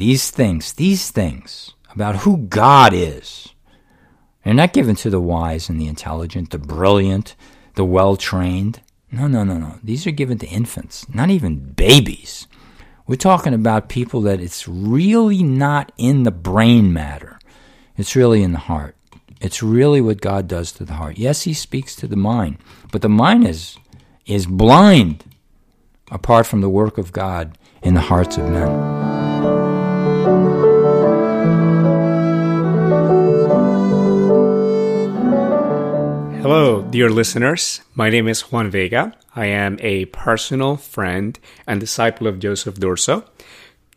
these things, these things about who God is, they're not given to the wise and the intelligent, the brilliant, the well trained. No, no, no, no. These are given to infants, not even babies. We're talking about people that it's really not in the brain matter, it's really in the heart. It's really what God does to the heart. Yes, He speaks to the mind, but the mind is, is blind apart from the work of God in the hearts of men. Hello, dear listeners. My name is Juan Vega. I am a personal friend and disciple of Joseph Durso.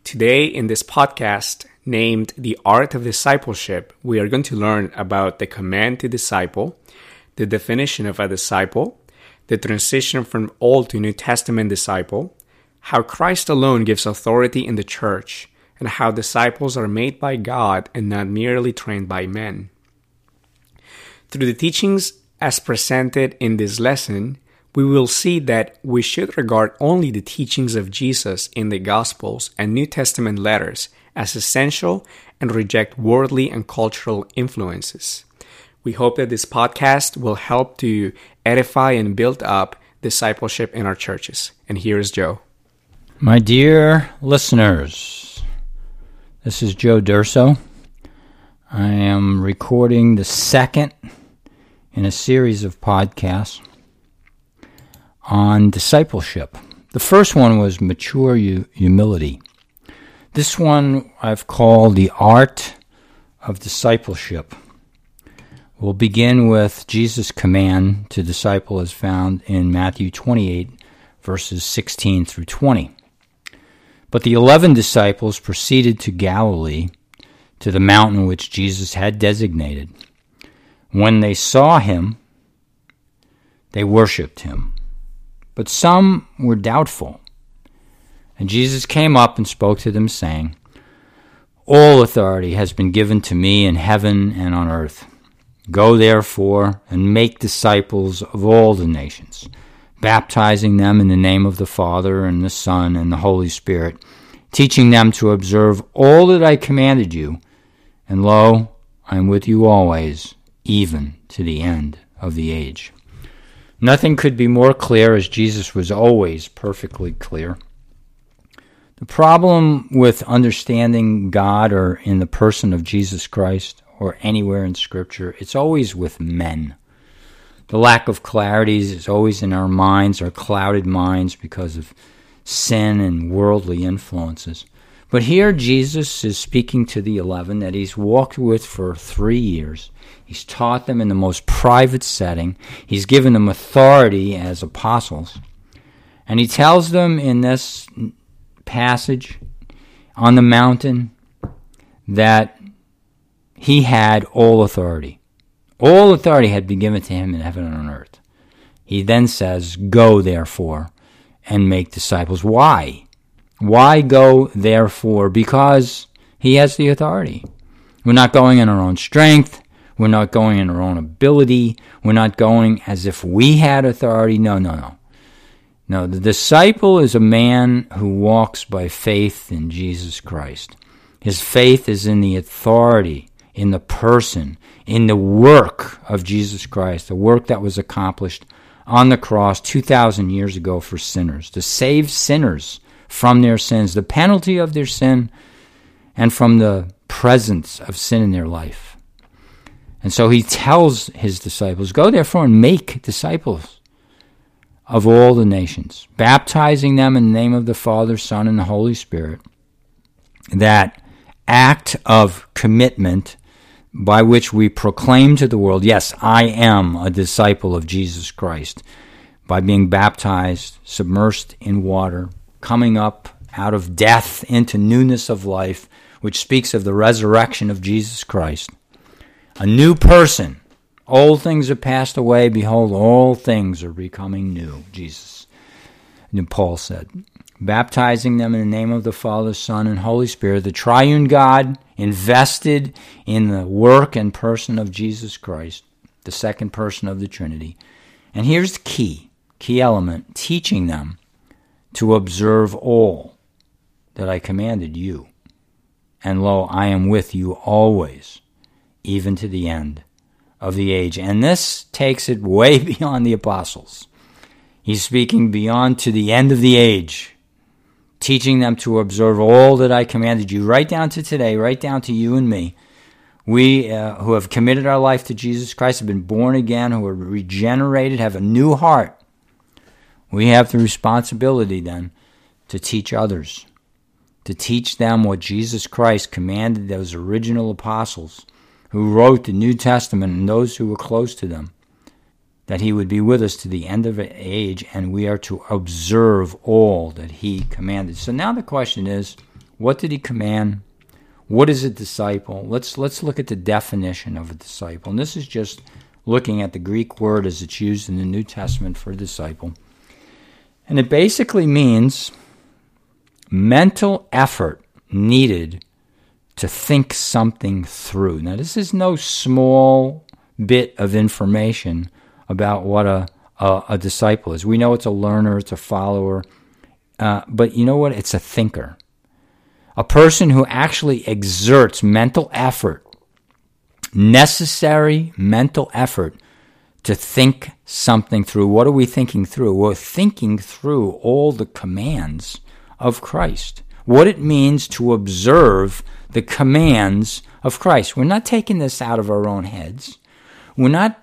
Today, in this podcast named The Art of Discipleship, we are going to learn about the command to disciple, the definition of a disciple, the transition from Old to New Testament disciple, how Christ alone gives authority in the church, and how disciples are made by God and not merely trained by men. Through the teachings as presented in this lesson, we will see that we should regard only the teachings of Jesus in the Gospels and New Testament letters as essential and reject worldly and cultural influences. We hope that this podcast will help to edify and build up discipleship in our churches. And here is Joe. My dear listeners, this is Joe Durso. I am recording the second in a series of podcasts on discipleship. The first one was mature humility. This one I've called the art of discipleship. We'll begin with Jesus' command to disciple as found in Matthew 28, verses 16 through 20. But the eleven disciples proceeded to Galilee, to the mountain which Jesus had designated. When they saw him, they worshipped him. But some were doubtful. And Jesus came up and spoke to them, saying, All authority has been given to me in heaven and on earth. Go therefore and make disciples of all the nations, baptizing them in the name of the Father and the Son and the Holy Spirit, teaching them to observe all that I commanded you. And lo, I am with you always even to the end of the age. Nothing could be more clear as Jesus was always perfectly clear. The problem with understanding God or in the person of Jesus Christ or anywhere in Scripture, it's always with men. The lack of clarity is always in our minds, our clouded minds, because of sin and worldly influences. But here Jesus is speaking to the eleven that he's walked with for three years. He's taught them in the most private setting. He's given them authority as apostles. And he tells them in this passage on the mountain that he had all authority. All authority had been given to him in heaven and on earth. He then says, Go therefore and make disciples. Why? Why go therefore? Because he has the authority. We're not going in our own strength. We're not going in our own ability. We're not going as if we had authority. No, no, no. No, the disciple is a man who walks by faith in Jesus Christ. His faith is in the authority, in the person, in the work of Jesus Christ, the work that was accomplished on the cross 2,000 years ago for sinners, to save sinners from their sins, the penalty of their sin, and from the presence of sin in their life. And so he tells his disciples, Go therefore and make disciples of all the nations, baptizing them in the name of the Father, Son, and the Holy Spirit. That act of commitment by which we proclaim to the world, Yes, I am a disciple of Jesus Christ, by being baptized, submersed in water, coming up out of death into newness of life, which speaks of the resurrection of Jesus Christ a new person. Old things are passed away. Behold, all things are becoming new. Jesus. And Paul said, baptizing them in the name of the Father, Son, and Holy Spirit, the triune God invested in the work and person of Jesus Christ, the second person of the Trinity. And here's the key, key element, teaching them to observe all that I commanded you. and lo, I am with you always, even to the end of the age. And this takes it way beyond the apostles. He's speaking beyond to the end of the age, teaching them to observe all that I commanded you, right down to today, right down to you and me. We uh, who have committed our life to Jesus Christ, have been born again, who are regenerated, have a new heart. We have the responsibility then to teach others, to teach them what Jesus Christ commanded those original apostles who wrote the New Testament and those who were close to them, that he would be with us to the end of the age and we are to observe all that he commanded. So now the question is, what did he command? What is a disciple? Let's let's look at the definition of a disciple. And this is just looking at the Greek word as it's used in the New Testament for disciple. And it basically means mental effort needed to think something through. Now, this is no small bit of information about what a, a, a disciple is. We know it's a learner, it's a follower, uh, but you know what? It's a thinker. A person who actually exerts mental effort, necessary mental effort to think something through. What are we thinking through? We're thinking through all the commands of Christ. What it means to observe the commands of Christ. We're not taking this out of our own heads. We're not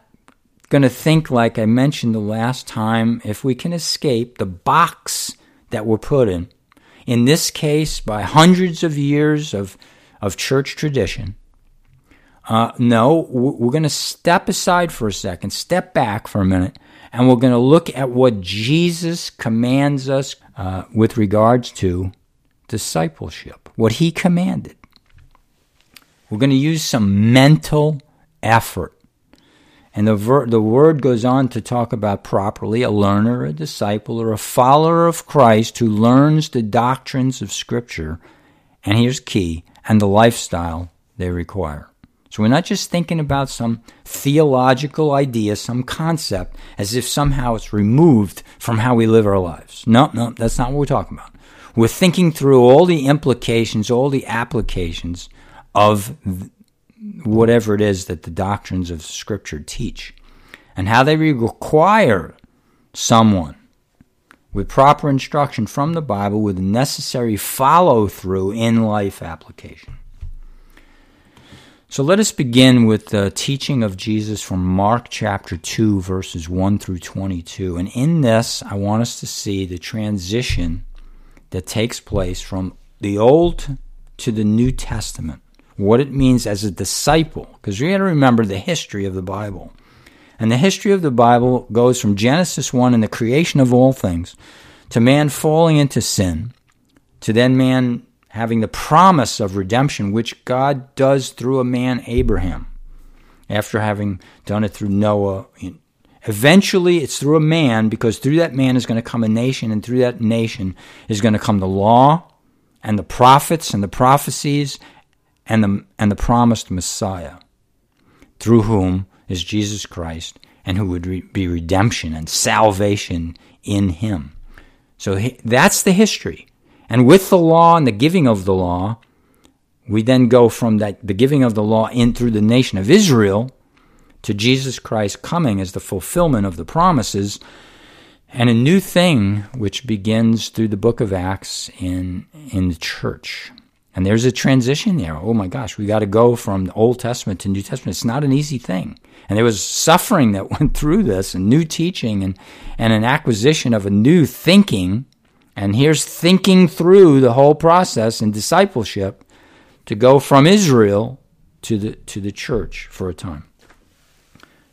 going to think, like I mentioned the last time, if we can escape the box that we're put in. In this case, by hundreds of years of, of church tradition. Uh, no, we're going to step aside for a second, step back for a minute, and we're going to look at what Jesus commands us uh, with regards to discipleship, what he commanded. We're going to use some mental effort. And the, ver- the word goes on to talk about properly a learner, a disciple, or a follower of Christ who learns the doctrines of Scripture, and here's key, and the lifestyle they require. So we're not just thinking about some theological idea, some concept, as if somehow it's removed from how we live our lives. No, no, that's not what we're talking about. We're thinking through all the implications, all the applications of whatever it is that the doctrines of Scripture teach, and how they require someone with proper instruction from the Bible with necessary follow through in life application. So let us begin with the teaching of Jesus from Mark chapter 2, verses 1 through 22. And in this, I want us to see the transition that takes place from the Old to the New Testament what it means as a disciple, because we got to remember the history of the Bible. And the history of the Bible goes from Genesis 1 and the creation of all things to man falling into sin, to then man having the promise of redemption, which God does through a man, Abraham, after having done it through Noah. Eventually, it's through a man, because through that man is going to come a nation, and through that nation is going to come the law and the prophets and the prophecies and the, and the promised Messiah, through whom is Jesus Christ, and who would re- be redemption and salvation in him. So he, that's the history. And with the law and the giving of the law, we then go from that the giving of the law in through the nation of Israel to Jesus Christ coming as the fulfillment of the promises and a new thing which begins through the book of Acts in in the church. And there's a transition there. Oh my gosh, we got to go from the Old Testament to New Testament. It's not an easy thing. And there was suffering that went through this and new teaching and, and an acquisition of a new thinking. And here's thinking through the whole process in discipleship to go from Israel to the, to the church for a time.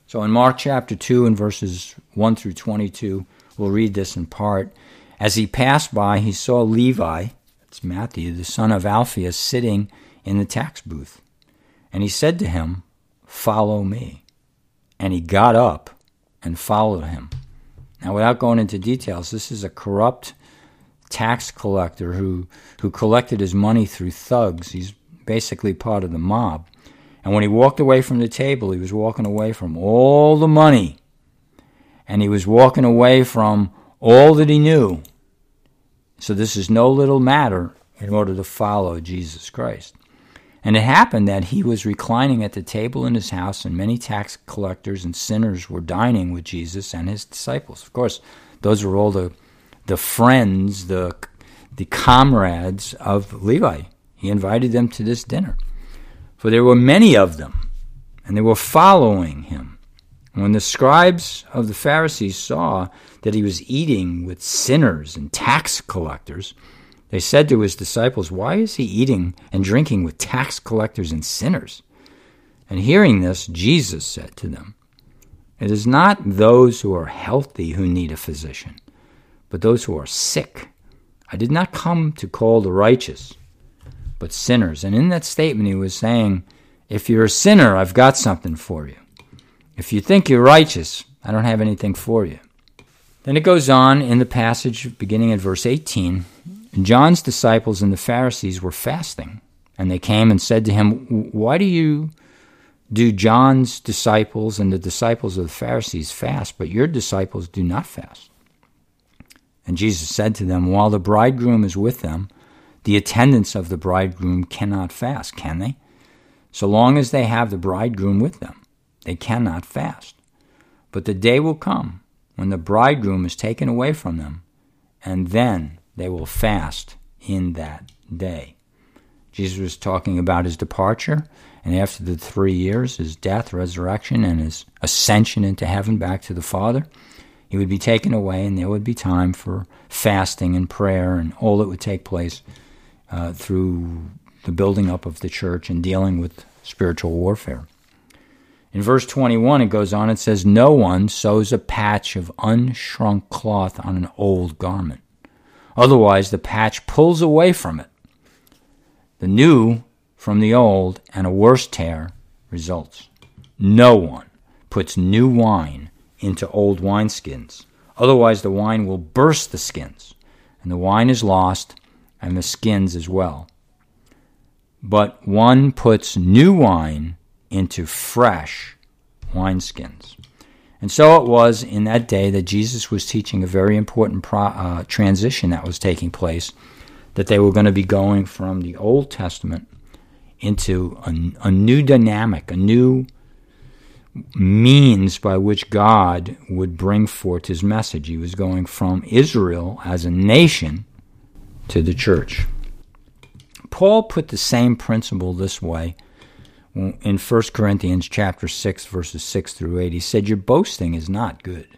So in Mark chapter 2 and verses 1 through 22, we'll read this in part. As he passed by, he saw Levi that's Matthew, the son of Alphaeus, sitting in the tax booth. And he said to him, Follow me. And he got up and followed him. Now, without going into details, this is a corrupt tax collector who, who collected his money through thugs. He's basically part of the mob. And when he walked away from the table, he was walking away from all the money. And he was walking away from all that he knew. So this is no little matter in order to follow Jesus Christ. And it happened that he was reclining at the table in his house, and many tax collectors and sinners were dining with Jesus and his disciples. Of course, those were all the the friends, the the comrades of Levi. He invited them to this dinner. For there were many of them, and they were following him. When the scribes of the Pharisees saw that he was eating with sinners and tax collectors, they said to his disciples, Why is he eating and drinking with tax collectors and sinners? And hearing this, Jesus said to them, It is not those who are healthy who need a physician, but those who are sick. I did not come to call the righteous, but sinners. And in that statement, he was saying, If you're a sinner, I've got something for you. If you think you're righteous, I don't have anything for you. Then it goes on in the passage beginning at verse 18 John's disciples and the Pharisees were fasting, and they came and said to him, Why do you do John's disciples and the disciples of the Pharisees fast, but your disciples do not fast? And Jesus said to them, While the bridegroom is with them, the attendants of the bridegroom cannot fast, can they? So long as they have the bridegroom with them, they cannot fast. But the day will come when the bridegroom is taken away from them, and then they will fast in that day. Jesus was talking about his departure, and after the three years, his death, resurrection, and his ascension into heaven back to the Father, he would be taken away, and there would be time for fasting and prayer and all that would take place uh, through the building up of the church and dealing with spiritual warfare. In verse 21, it goes on, it says, No one sews a patch of unshrunk cloth on an old garment. Otherwise, the patch pulls away from it. The new from the old, and a worse tear results. No one puts new wine into old wineskins. Otherwise, the wine will burst the skins, and the wine is lost, and the skins as well. But one puts new wine into fresh wineskins. And so it was in that day that Jesus was teaching a very important pro, uh, transition that was taking place, that they were going to be going from the Old Testament into a, a new dynamic, a new means by which God would bring forth his message. He was going from Israel as a nation to the church. Paul put the same principle this way in 1 Corinthians chapter 6 verses 6 through 8. He said, "Your boasting is not good.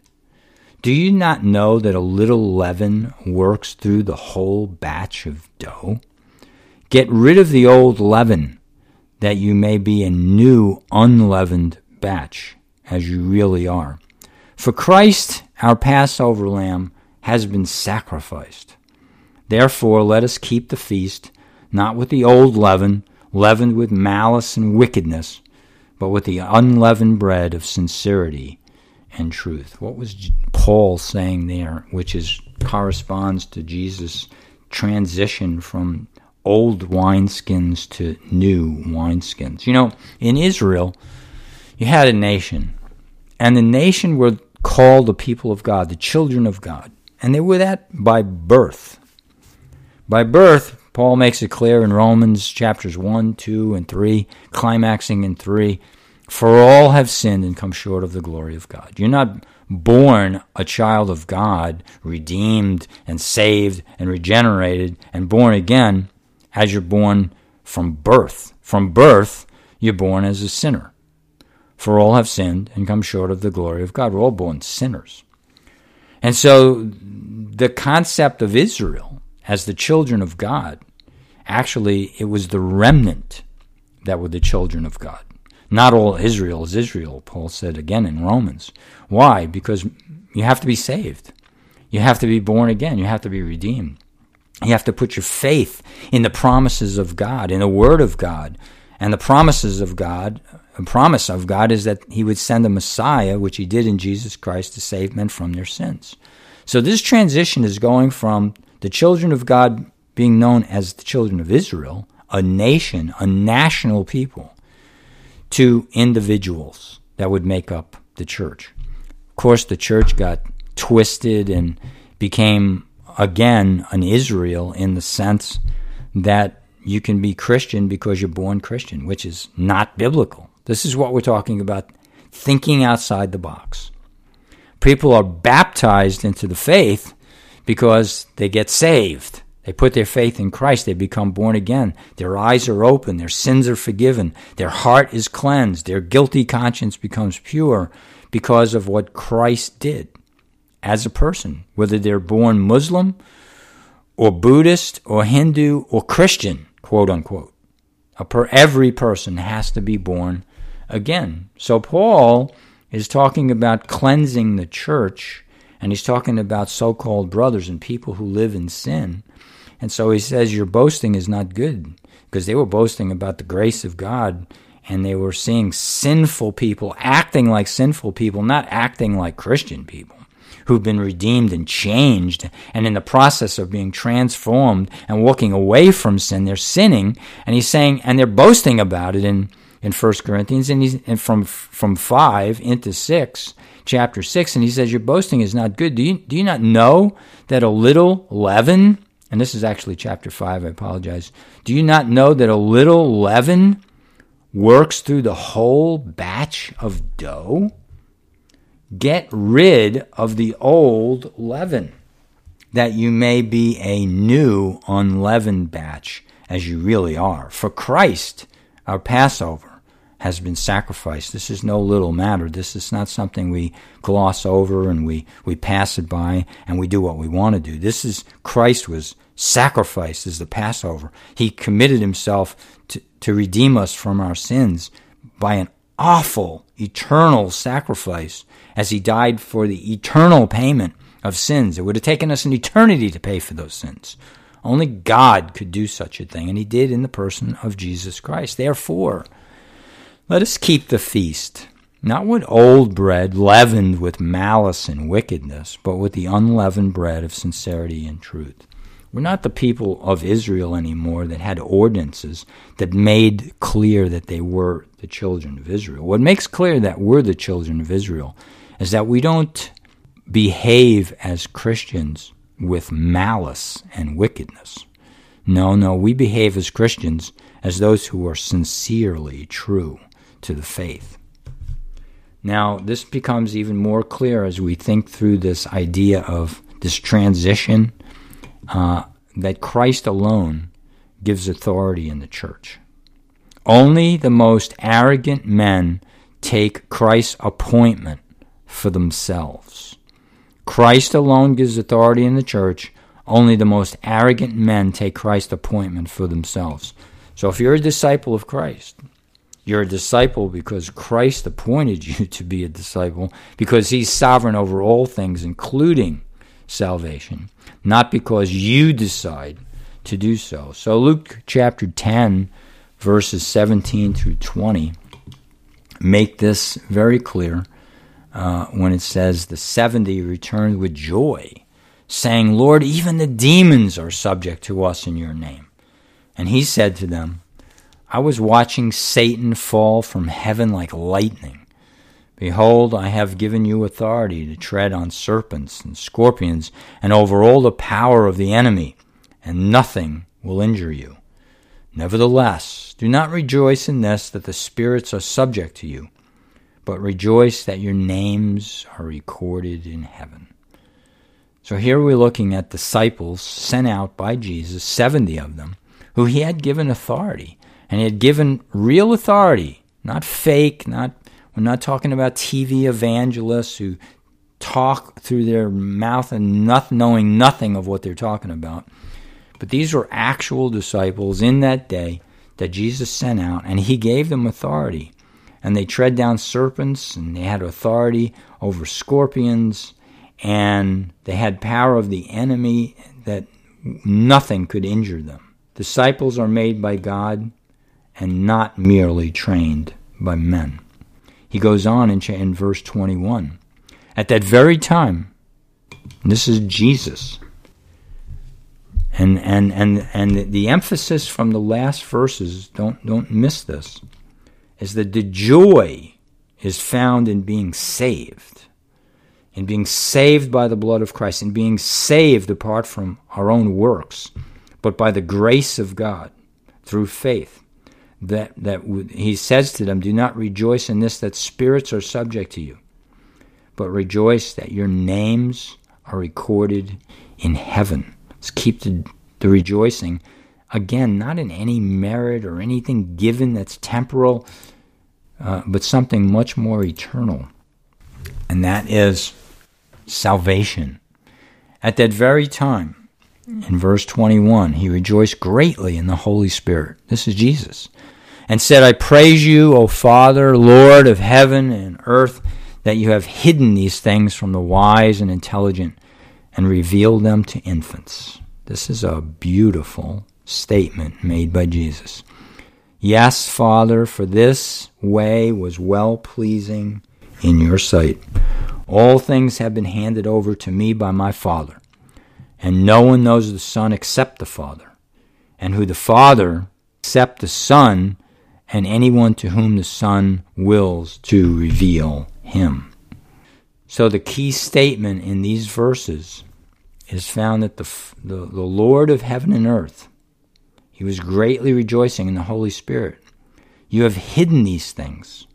Do you not know that a little leaven works through the whole batch of dough? Get rid of the old leaven, that you may be a new unleavened batch, as you really are. For Christ, our Passover lamb, has been sacrificed. Therefore, let us keep the feast, not with the old leaven, leavened with malice and wickedness, but with the unleavened bread of sincerity and truth. What was Paul saying there, which is corresponds to Jesus' transition from old wineskins to new wineskins? You know, in Israel, you had a nation, and the nation were called the people of God, the children of God, and they were that by birth. By birth, Paul makes it clear in Romans chapters 1, 2, and 3, climaxing in 3 For all have sinned and come short of the glory of God. You're not born a child of God, redeemed and saved and regenerated and born again as you're born from birth. From birth, you're born as a sinner. For all have sinned and come short of the glory of God. We're all born sinners. And so the concept of Israel as the children of God Actually, it was the remnant that were the children of God. Not all Israel is Israel, Paul said again in Romans. Why? Because you have to be saved. You have to be born again. You have to be redeemed. You have to put your faith in the promises of God, in the Word of God. And the promises of God, promise of God is that He would send a Messiah, which He did in Jesus Christ, to save men from their sins. So this transition is going from the children of God being known as the children of Israel, a nation, a national people, to individuals that would make up the church. Of course, the church got twisted and became again an Israel in the sense that you can be Christian because you're born Christian, which is not biblical. This is what we're talking about thinking outside the box. People are baptized into the faith because they get saved. They put their faith in Christ. They become born again. Their eyes are open. Their sins are forgiven. Their heart is cleansed. Their guilty conscience becomes pure because of what Christ did as a person, whether they're born Muslim or Buddhist or Hindu or Christian, quote unquote. Per, every person has to be born again. So Paul is talking about cleansing the church, and he's talking about so called brothers and people who live in sin. And so he says, Your boasting is not good, because they were boasting about the grace of God, and they were seeing sinful people acting like sinful people, not acting like Christian people who've been redeemed and changed and in the process of being transformed and walking away from sin they're sinning and he's saying and they're boasting about it in in 1 Corinthians and, he's, and from from 5 into 6 chapter 6 and he says your boasting is not good do you do you not know that a little leaven and this is actually chapter 5 I apologize do you not know that a little leaven works through the whole batch of dough Get rid of the old leaven, that you may be a new unleavened batch, as you really are. For Christ, our Passover, has been sacrificed. This is no little matter. This is not something we gloss over and we, we pass it by and we do what we want to do. This is Christ was sacrificed as the Passover. He committed himself to, to redeem us from our sins by an awful, eternal sacrifice as he died for the eternal payment of sins. It would have taken us an eternity to pay for those sins. Only God could do such a thing, and he did in the person of Jesus Christ. Therefore, let us keep the feast, not with old bread leavened with malice and wickedness, but with the unleavened bread of sincerity and truth. We're not the people of Israel anymore that had ordinances that made clear that they were the children of Israel. What makes clear that we're the children of Israel is that we don't behave as Christians with malice and wickedness. No, no, we behave as Christians as those who are sincerely true to the faith. Now, this becomes even more clear as we think through this idea of this transition uh, that Christ alone gives authority in the church. Only the most arrogant men take Christ's appointment for themselves. Christ alone gives authority in the church. Only the most arrogant men take Christ's appointment for themselves. So if you're a disciple of Christ, you're a disciple because Christ appointed you to be a disciple, because he's sovereign over all things, including salvation, not because you decide to do so. So Luke chapter 10, verses 17 through 20 make this very clear uh, when it says the 70 returned with joy, saying, Lord, even the demons are subject to us in your name. And he said to them, I was watching Satan fall from heaven like lightning. Behold, I have given you authority to tread on serpents and scorpions and over all the power of the enemy, and nothing will injure you. Nevertheless, do not rejoice in this that the spirits are subject to you but rejoice that your names are recorded in heaven. So here we're looking at disciples sent out by Jesus, 70 of them, who he had given authority. And he had given real authority, not fake, not we're not talking about TV evangelists who talk through their mouth and not knowing nothing of what they're talking about. But these were actual disciples in that day that Jesus sent out, and he gave them authority and they tread down serpents, and they had authority over scorpions, and they had power of the enemy that nothing could injure them. Disciples are made by God and not merely trained by men. He goes on in, in verse 21. At that very time, this is Jesus. And, and, and, and the emphasis from the last verses, don't, don't miss this is that the joy is found in being saved, in being saved by the blood of Christ, in being saved apart from our own works, but by the grace of God. through faith. That, that he says to them, Do not rejoice in this that spirits are subject to you, but rejoice that your names are recorded in heaven. Let's keep the, the rejoicing. Again, not in any merit or anything given that's temporal, uh, but something much more eternal. And that is salvation. At that very time, in verse 21, he rejoiced greatly in the Holy Spirit. This is Jesus. And said, I praise you, O Father, Lord of heaven and earth, that you have hidden these things from the wise and intelligent and revealed them to infants. This is a beautiful statement made by Jesus. Yes, Father, for this way was well pleasing in your sight. All things have been handed over to me by my Father, and no one knows the Son except the Father, and who the Father except the Son, and anyone to whom the Son wills to reveal him. So the key statement in these verses is found that the, the, the Lord of heaven and earth, he was greatly rejoicing in the Holy Spirit. You have hidden these things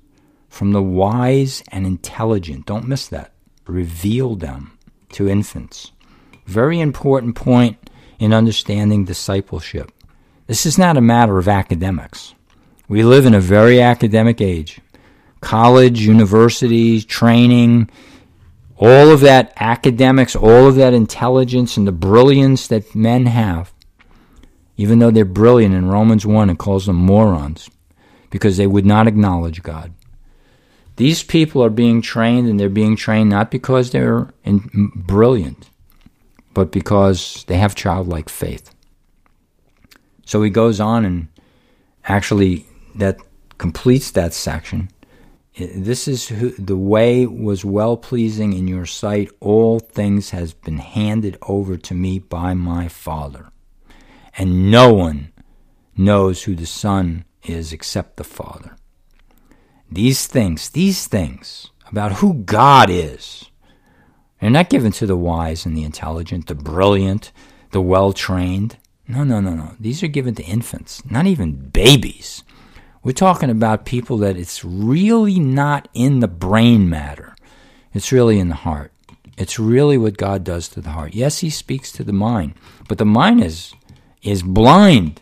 from the wise and intelligent. Don't miss that. Reveal them to infants. Very important point in understanding discipleship. This is not a matter of academics. We live in a very academic age. College, universities, training, all of that academics, all of that intelligence and the brilliance that men have, even though they're brilliant in Romans 1, it calls them morons because they would not acknowledge God. These people are being trained, and they're being trained not because they're in, brilliant, but because they have childlike faith. So he goes on and actually that completes that section. This is who, the way was well pleasing in your sight. All things has been handed over to me by my Father, and no one knows who the Son is except the Father these things, these things about who God is, they're not given to the wise and the intelligent, the brilliant, the well trained. No, no, no, no. These are given to infants, not even babies. We're talking about people that it's really not in the brain matter, it's really in the heart. It's really what God does to the heart. Yes, He speaks to the mind, but the mind is, is blind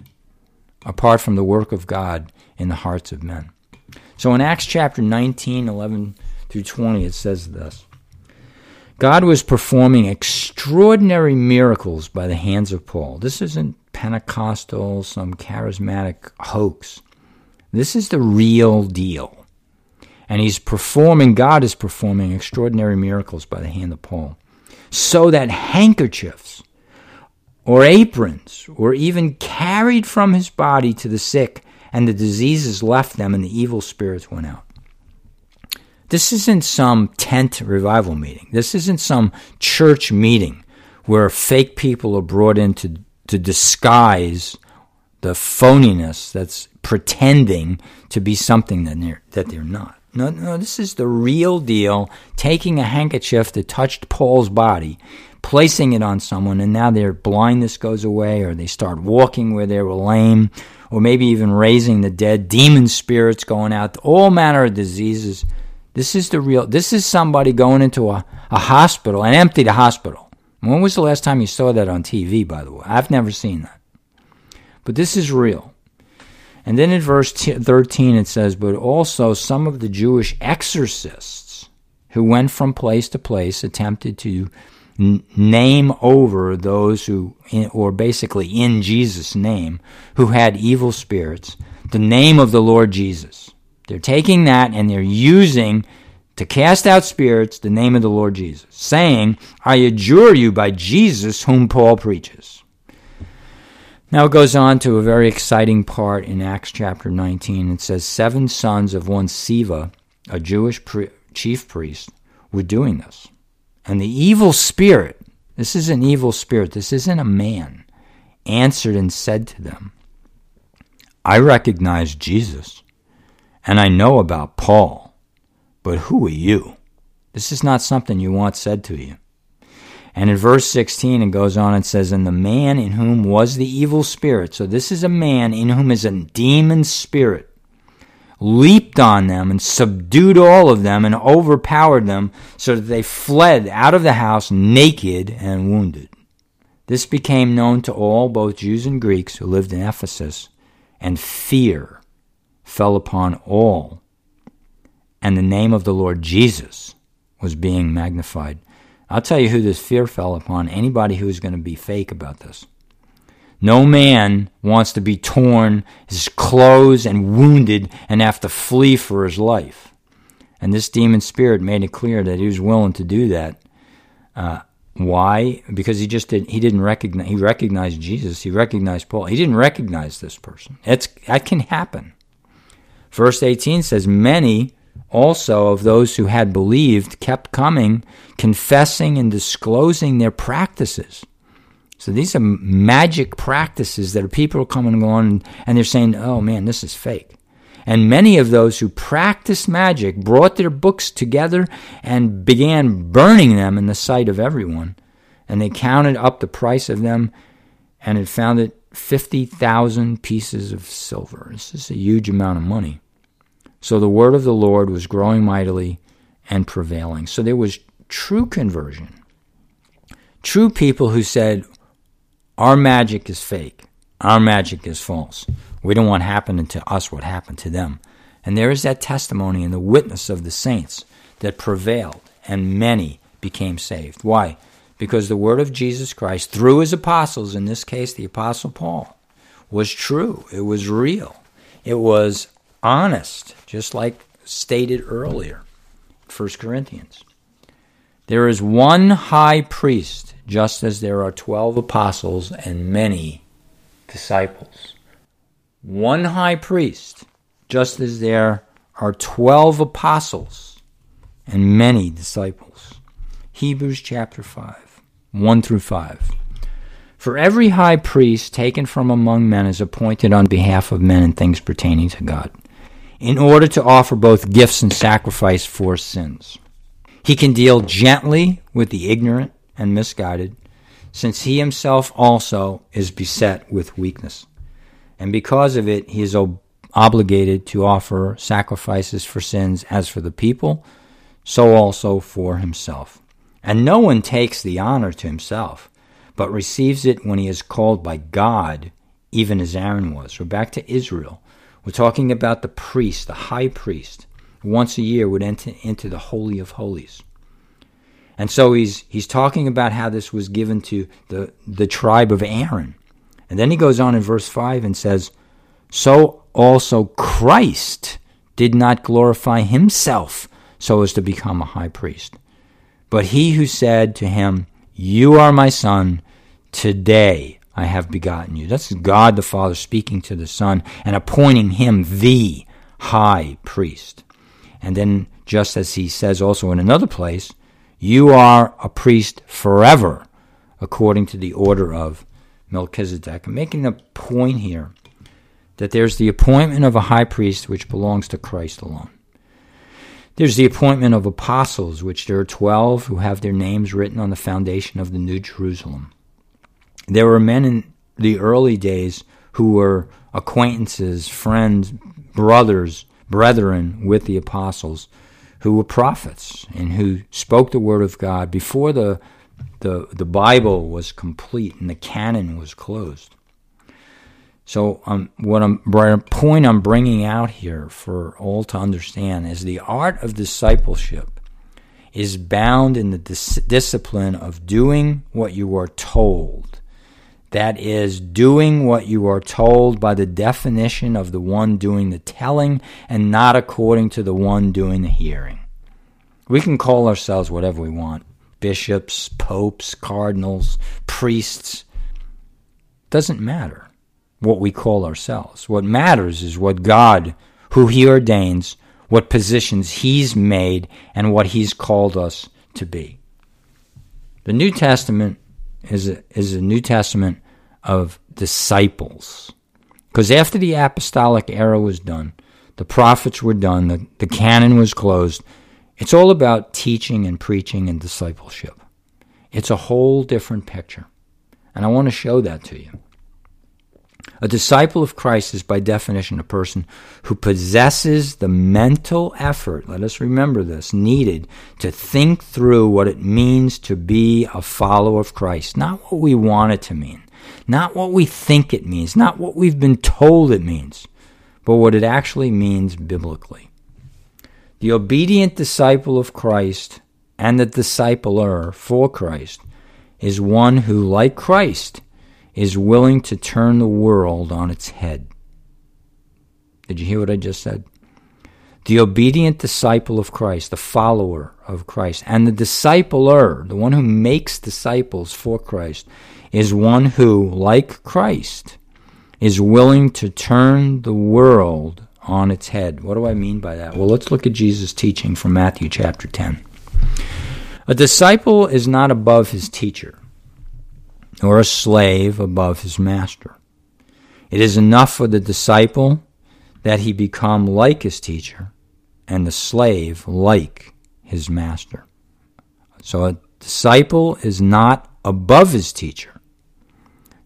apart from the work of God in the hearts of men. So in Acts chapter 19, 11 through 20, it says this God was performing extraordinary miracles by the hands of Paul. This isn't Pentecostal, some charismatic hoax. This is the real deal. And he's performing, God is performing extraordinary miracles by the hand of Paul. So that handkerchiefs or aprons were even carried from his body to the sick and the diseases left them, and the evil spirits went out. This isn't some tent revival meeting. This isn't some church meeting where fake people are brought in to, to disguise the phoniness that's pretending to be something that they're, that they're not. No, no, this is the real deal. Taking a handkerchief that touched Paul's body, placing it on someone, and now their blindness goes away, or they start walking where they were lame, or maybe even raising the dead, demon spirits going out, all manner of diseases. This is the real, this is somebody going into a, a hospital, an empty hospital. When was the last time you saw that on TV, by the way? I've never seen that. But this is real. And then in verse 13 it says, But also some of the Jewish exorcists who went from place to place attempted to name over those who, or basically in Jesus' name, who had evil spirits, the name of the Lord Jesus. They're taking that and they're using to cast out spirits the name of the Lord Jesus, saying, I adjure you by Jesus whom Paul preaches. Now it goes on to a very exciting part in Acts chapter 19. It says, Seven sons of one Sceva, a Jewish pri- chief priest, were doing this. And the evil spirit, this is an evil spirit, this isn't a man, answered and said to them, I recognize Jesus, and I know about Paul, but who are you? This is not something you want said to you. And in verse 16, it goes on and says, And the man in whom was the evil spirit, so this is a man in whom is a demon spirit, leaped on them and subdued all of them and overpowered them so that they fled out of the house naked and wounded. This became known to all, both Jews and Greeks, who lived in Ephesus, and fear fell upon all. And the name of the Lord Jesus was being magnified. I'll tell you who this fear fell upon anybody who is going to be fake about this. No man wants to be torn, his clothes, and wounded and have to flee for his life. And this demon spirit made it clear that he was willing to do that. Uh, why? Because he just did. He didn't recognize. He recognized Jesus. He recognized Paul. He didn't recognize this person. It's that can happen. Verse eighteen says, "Many also of those who had believed kept coming, confessing and disclosing their practices." So these are magic practices that are people coming and going, and they're saying, "Oh man, this is fake." And many of those who practiced magic brought their books together and began burning them in the sight of everyone. And they counted up the price of them and had found it 50,000 pieces of silver. This is a huge amount of money. So the word of the Lord was growing mightily and prevailing. So there was true conversion. True people who said, Our magic is fake, our magic is false. We don't want happening to us what happened to them. And there is that testimony and the witness of the saints that prevailed, and many became saved. Why? Because the word of Jesus Christ, through his apostles, in this case the Apostle Paul, was true. It was real. It was honest, just like stated earlier, 1 Corinthians. There is one high priest, just as there are 12 apostles and many disciples one high priest, just as there are 12 apostles and many disciples. Hebrews chapter 5, 1 through 5. For every high priest taken from among men is appointed on behalf of men in things pertaining to God, in order to offer both gifts and sacrifice for sins. He can deal gently with the ignorant and misguided, since he himself also is beset with weakness and because of it, he is ob- obligated to offer sacrifices for sins as for the people, so also for himself. And no one takes the honor to himself, but receives it when he is called by God, even as Aaron was. We're back to Israel. We're talking about the priest, the high priest, once a year would enter into the Holy of Holies. And so he's, he's talking about how this was given to the, the tribe of Aaron. And then he goes on in verse 5 and says, So also Christ did not glorify himself so as to become a high priest. But he who said to him, You are my son, today I have begotten you. That's God the Father speaking to the Son and appointing him the high priest. And then, just as he says also in another place, you are a priest forever, according to the order of Melchizedek. I'm making a point here that there's the appointment of a high priest which belongs to Christ alone. There's the appointment of apostles, which there are 12 who have their names written on the foundation of the New Jerusalem. There were men in the early days who were acquaintances, friends, brothers, brethren with the apostles, who were prophets and who spoke the word of God before the the, the Bible was complete and the canon was closed. So, um, what I'm point I'm bringing out here for all to understand is the art of discipleship is bound in the dis- discipline of doing what you are told. That is, doing what you are told by the definition of the one doing the telling and not according to the one doing the hearing. We can call ourselves whatever we want bishops, popes, cardinals, priests. Doesn't matter what we call ourselves. What matters is what God, who He ordains, what positions He's made, and what He's called us to be. The New Testament is a, is a New Testament of disciples. Because after the apostolic era was done, the prophets were done, the, the canon was closed, it's all about teaching and preaching and discipleship. It's a whole different picture. And I want to show that to you. A disciple of Christ is by definition a person who possesses the mental effort, let us remember this, needed to think through what it means to be a follower of Christ. Not what we want it to mean, not what we think it means, not what we've been told it means, but what it actually means biblically. The obedient disciple of Christ and the discipler for Christ is one who, like Christ, is willing to turn the world on its head. Did you hear what I just said? The obedient disciple of Christ, the follower of Christ, and the discipler, the one who makes disciples for Christ, is one who, like Christ, is willing to turn the world on its head. What do I mean by that? Well, let's look at Jesus' teaching from Matthew chapter 10. A disciple is not above his teacher nor a slave above his master. It is enough for the disciple that he become like his teacher, and the slave like his master. So a disciple is not above his teacher,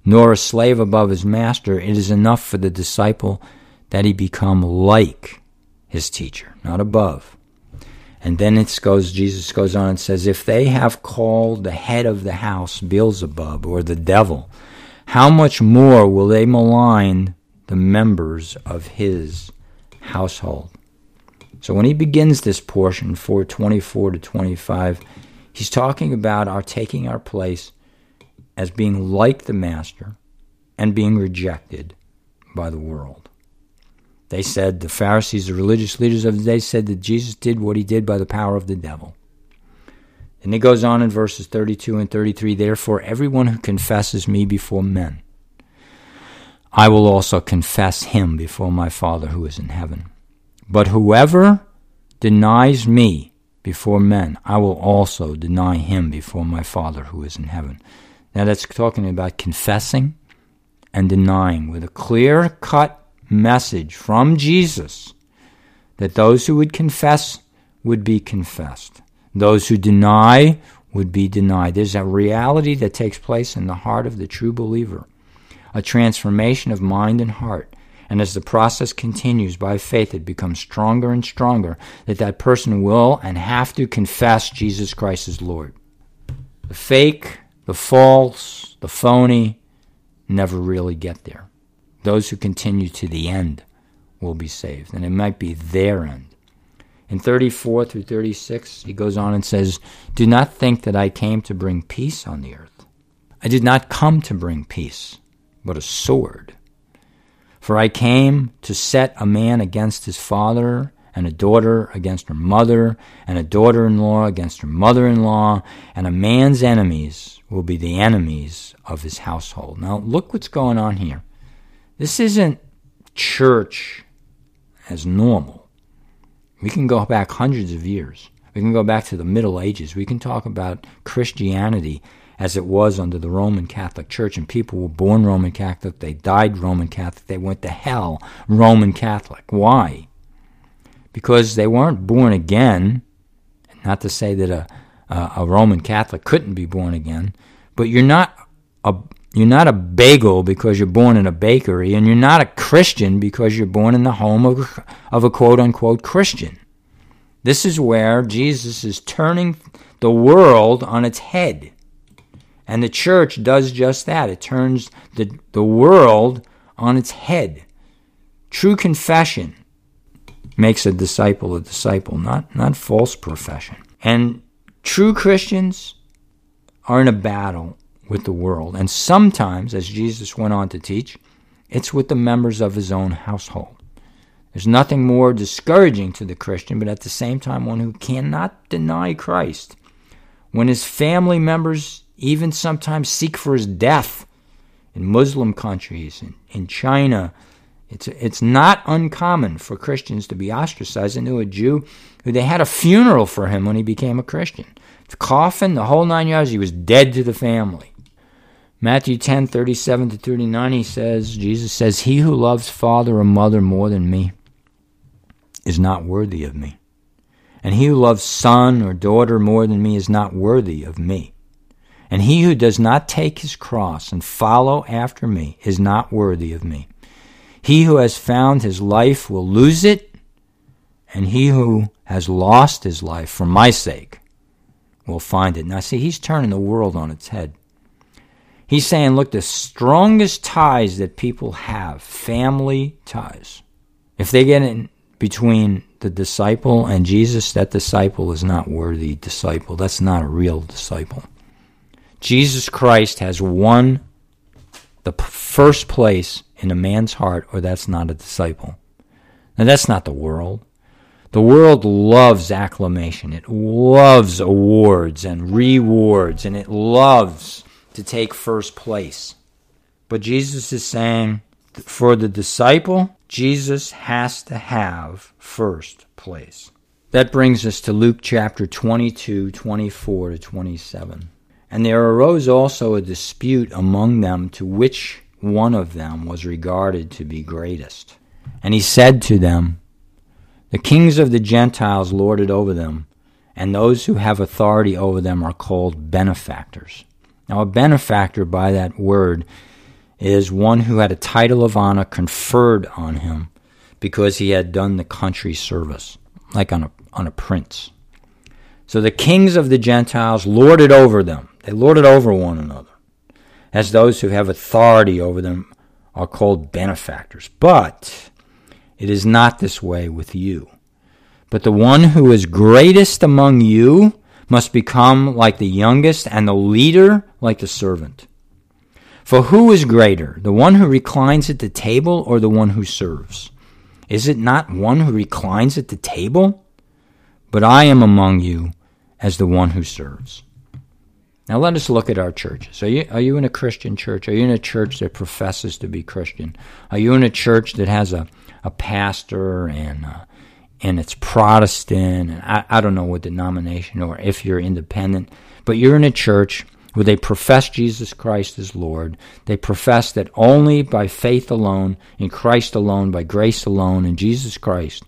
nor a slave above his master. It is enough for the disciple that he become like his teacher, not above. And then it goes, Jesus goes on and says, If they have called the head of the house Beelzebub or the devil, how much more will they malign the members of his household? So when he begins this portion, 424 to 25, he's talking about our taking our place as being like the master and being rejected by the world. They said, the Pharisees, the religious leaders of the day, said that Jesus did what he did by the power of the devil. And it goes on in verses 32 and 33 Therefore, everyone who confesses me before men, I will also confess him before my Father who is in heaven. But whoever denies me before men, I will also deny him before my Father who is in heaven. Now that's talking about confessing and denying with a clear cut message from Jesus that those who would confess would be confessed. Those who deny would be denied. There's a reality that takes place in the heart of the true believer, a transformation of mind and heart. And as the process continues by faith, it becomes stronger and stronger that that person will and have to confess Jesus Christ as Lord. The fake, the false, the phony never really get there. Those who continue to the end will be saved. And it might be their end. In 34 through 36, he goes on and says, Do not think that I came to bring peace on the earth. I did not come to bring peace, but a sword. For I came to set a man against his father, and a daughter against her mother, and a daughter in law against her mother in law, and a man's enemies will be the enemies of his household. Now, look what's going on here. This isn't church as normal. We can go back hundreds of years. We can go back to the Middle Ages. We can talk about Christianity as it was under the Roman Catholic Church, and people were born Roman Catholic, they died Roman Catholic, they went to hell Roman Catholic. Why? Because they weren't born again. Not to say that a, a, Roman Catholic couldn't be born again, but you're not a, you're not a bagel because you're born in a bakery, and you're not a Christian because you're born in the home of, of a quote unquote Christian. This is where Jesus is turning the world on its head. And the church does just that. It turns the, the world on its head. True confession makes a disciple a disciple, not, not false profession. And true Christians are in a battle with the world. And sometimes, as Jesus went on to teach, it's with the members of his own household. There's nothing more discouraging to the Christian, but at the same time, one who cannot deny Christ. When his family members even sometimes seek for his death in Muslim countries, in, in China, it's, it's not uncommon for Christians to be ostracized. I knew a Jew who they had a funeral for him when he became a Christian. The coffin, the whole nine yards, he was dead to the family. Matthew 10, 37 to 39, he says, Jesus says, He who loves father or mother more than me is not worthy of me. And he who loves son or daughter more than me is not worthy of me. And he who does not take his cross and follow after me is not worthy of me. He who has found his life will lose it, and he who has lost his life for my sake will find it. Now, see, he's turning the world on its head. He's saying, look, the strongest ties that people have, family ties, if they get in between the disciple and Jesus, that disciple is not worthy disciple. That's not a real disciple. Jesus Christ has won the first place in a man's heart, or that's not a disciple. Now, that's not the world. The world loves acclamation. It loves awards and rewards, and it loves to take first place. But Jesus is saying, for the disciple, Jesus has to have first place. That brings us to Luke chapter 22, 24 to 27. And there arose also a dispute among them to which one of them was regarded to be greatest. And he said to them, The kings of the Gentiles lord it over them, and those who have authority over them are called benefactors. Now, a benefactor by that word is one who had a title of honor conferred on him because he had done the country service, like on a, on a prince. So the kings of the Gentiles lorded over them. They lorded over one another, as those who have authority over them are called benefactors. But it is not this way with you. But the one who is greatest among you must become like the youngest, and the leader like the servant. For who is greater, the one who reclines at the table or the one who serves? Is it not one who reclines at the table? But I am among you as the one who serves. Now let us look at our churches. Are you, are you in a Christian church? Are you in a church that professes to be Christian? Are you in a church that has a, a pastor and uh, and it's Protestant and I, I don't know what denomination or if you're independent, but you're in a church where they profess Jesus Christ as Lord. They profess that only by faith alone, in Christ alone, by grace alone, in Jesus Christ,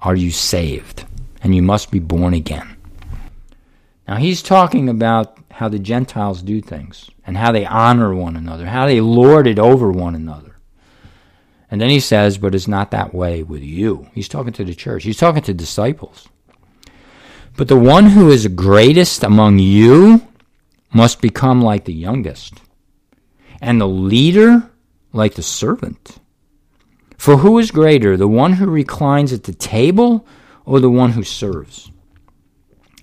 are you saved. And you must be born again. Now, he's talking about how the Gentiles do things and how they honor one another, how they lord it over one another. And then he says, but it's not that way with you. He's talking to the church, he's talking to disciples. But the one who is greatest among you must become like the youngest, and the leader like the servant. For who is greater, the one who reclines at the table or the one who serves?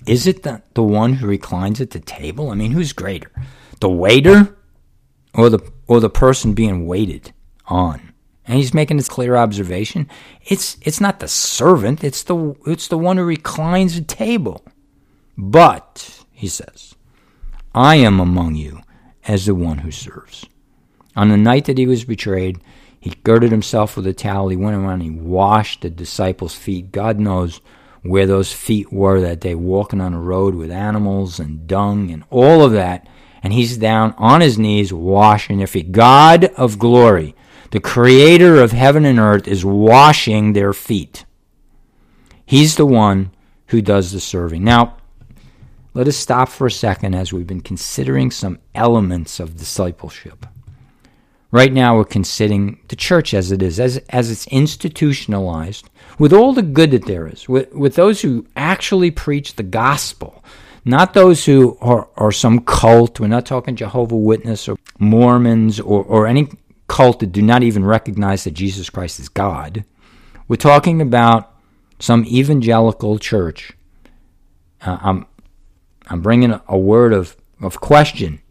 Is it the, the one who reclines at the table? I mean, who's greater? The waiter or the or the person being waited on? And he's making this clear observation. It's it's not the servant, it's the it's the one who reclines at table. But, he says, I am among you as the one who serves. On the night that he was betrayed, he girded himself with a towel. He went around and he washed the disciples' feet. God knows where those feet were that day, walking on a road with animals and dung and all of that. And he's down on his knees washing their feet. God of glory, the creator of heaven and earth, is washing their feet. He's the one who does the serving. Now, let us stop for a second as we've been considering some elements of discipleship. Right now, we're considering the church as it is, as, as it's institutionalized, with all the good that there is, with, with those who actually preach the gospel, not those who are, are some cult. We're not talking Jehovah Witness or Mormons or, or any cult that do not even recognize that Jesus Christ is God. We're talking about some evangelical church. Uh, I'm I'm bringing a word of, of question.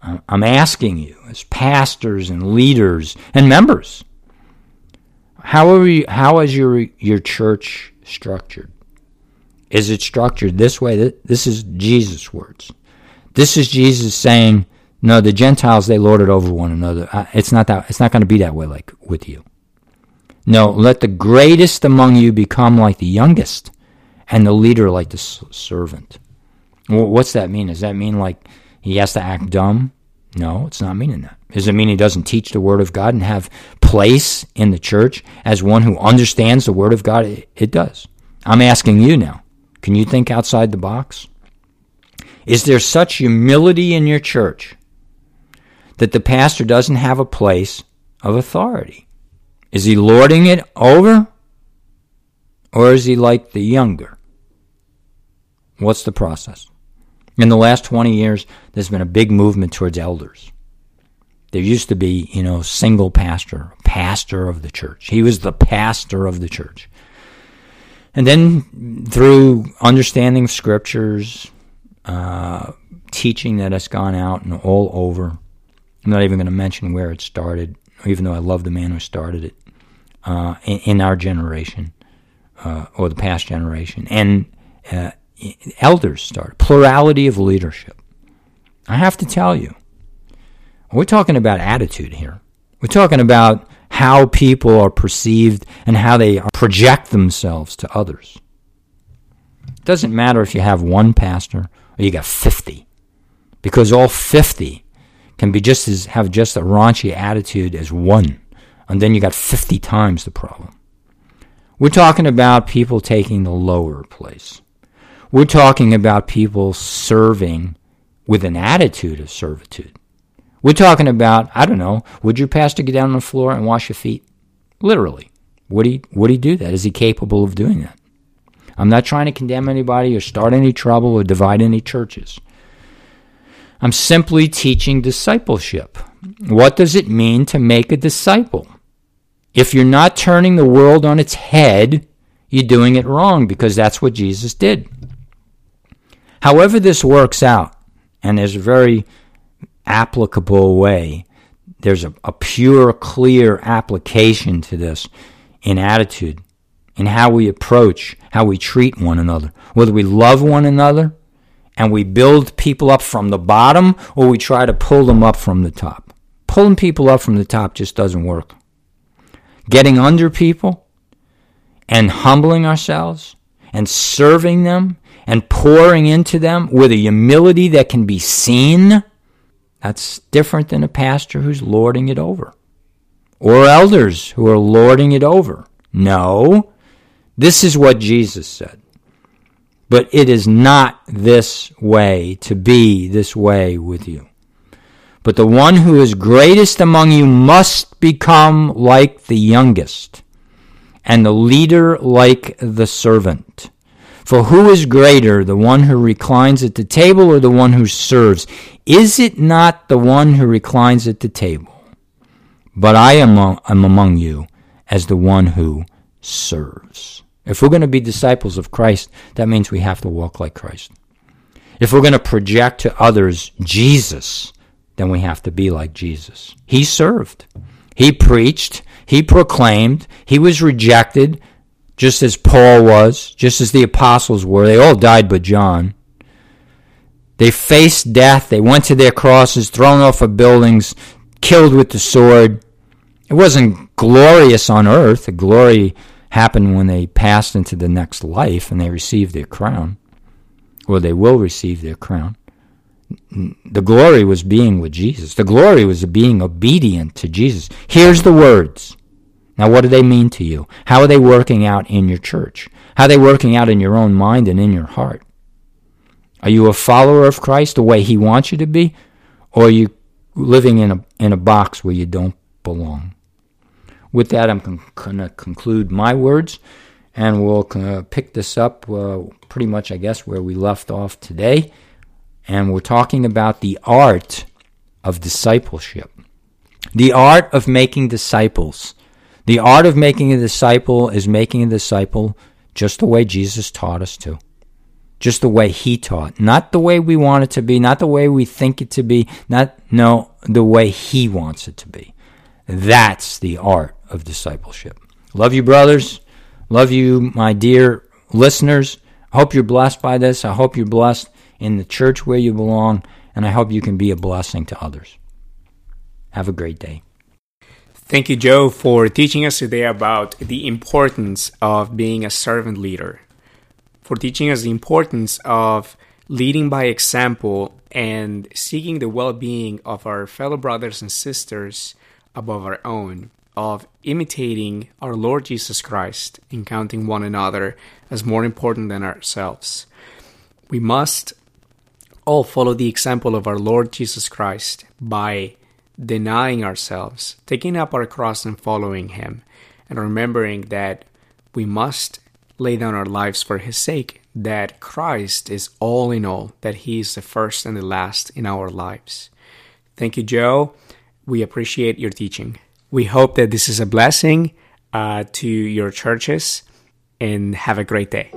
I'm asking you, as pastors and leaders and members, how are you, how is your your church structured? Is it structured this way? This is Jesus' words. This is Jesus saying, "No, the Gentiles they lord it over one another. It's not that. It's not going to be that way like with you. No, let the greatest among you become like the youngest, and the leader like the servant." what's that mean? Does that mean like he has to act dumb? No, it's not meaning that. Does it mean he doesn't teach the Word of God and have place in the church as one who understands the Word of God? It, it does. I'm asking you now. Can you think outside the box? Is there such humility in your church that the pastor doesn't have a place of authority? Is he lording it over? Or is he like the younger? What's the process? In the last 20 years, there's been a big movement towards elders. There used to be, you know, single pastor, pastor of the church. He was the pastor of the church. And then through understanding scriptures, uh, teaching that has gone out and all over, I'm not even going to mention where it started, even though I love the man who started it, uh, in, in, our generation uh, or the past generation. And uh, elders started, plurality of leadership. I have to tell you, we're talking about attitude here. We're talking about how people are perceived and how they project themselves to others. It doesn't matter if you have one pastor or you got 50, because all 50 can be just as have just a raunchy attitude as one, and then you got 50 times the problem. We're talking about people taking the lower place. We're talking about people serving with an attitude of servitude. We're talking about, I don't know, would your pastor get down on the floor and wash your feet? Literally. Would he, would he do that? Is he capable of doing that? I'm not trying to condemn anybody or start any trouble or divide any churches. I'm simply teaching discipleship. What does it mean to make a disciple? If you're not turning the world on its head, you're doing it wrong because that's what Jesus did. However, this works out, and there's a very applicable way, there's a, a pure, clear application to this in attitude, in how we approach, how we treat one another, whether we love one another and we build people up from the bottom or we try to pull them up from the top. Pulling people up from the top just doesn't work. Getting under people and humbling ourselves and serving them and pouring into them with a humility that can be seen, that's different than a pastor who's lording it over. Or elders who are lording it over. No, this is what Jesus said. But it is not this way to be this way with you. But the one who is greatest among you must become like the youngest, and the leader like the servant. For who is greater, the one who reclines at the table or the one who serves? Is it not the one who reclines at the table? But I am, am among you as the one who serves. If we're going to be disciples of Christ, that means we have to walk like Christ. If we're going to project to others Jesus, then we have to be like Jesus. He served. He preached. He proclaimed. He was rejected just as Paul was, just as the apostles were. They all died but John. They faced death. They went to their crosses, thrown off of buildings, killed with the sword. It wasn't glorious on earth. The glory happened when they passed into the next life and they received their crown, or they will receive their crown. The glory was being with Jesus. The glory was being obedient to Jesus. Here's the words now, what do they mean to you? How are they working out in your church? How are they working out in your own mind and in your heart? Are you a follower of Christ the way He wants you to be? Or are you living in a, in a box where you don't belong? With that, I'm con- going to conclude my words and we'll uh, pick this up uh, pretty much, I guess, where we left off today. And we're talking about the art of discipleship, the art of making disciples. The art of making a disciple is making a disciple just the way Jesus taught us to. Just the way he taught. Not the way we want it to be, not the way we think it to be, not no, the way he wants it to be. That's the art of discipleship. Love you, brothers. Love you, my dear listeners. I hope you're blessed by this. I hope you're blessed in the church where you belong, and I hope you can be a blessing to others. Have a great day. Thank you, Joe, for teaching us today about the importance of being a servant leader, for teaching us the importance of leading by example and seeking the well being of our fellow brothers and sisters above our own, of imitating our Lord Jesus Christ and counting one another as more important than ourselves. We must all follow the example of our Lord Jesus Christ by denying ourselves, taking up our cross and following Him, and remembering that we must lay down our lives for His sake, that Christ is all in all, that He is the first and the last in our lives. Thank you, Joe. We appreciate your teaching. We hope that this is a blessing uh, to your churches and have a great day.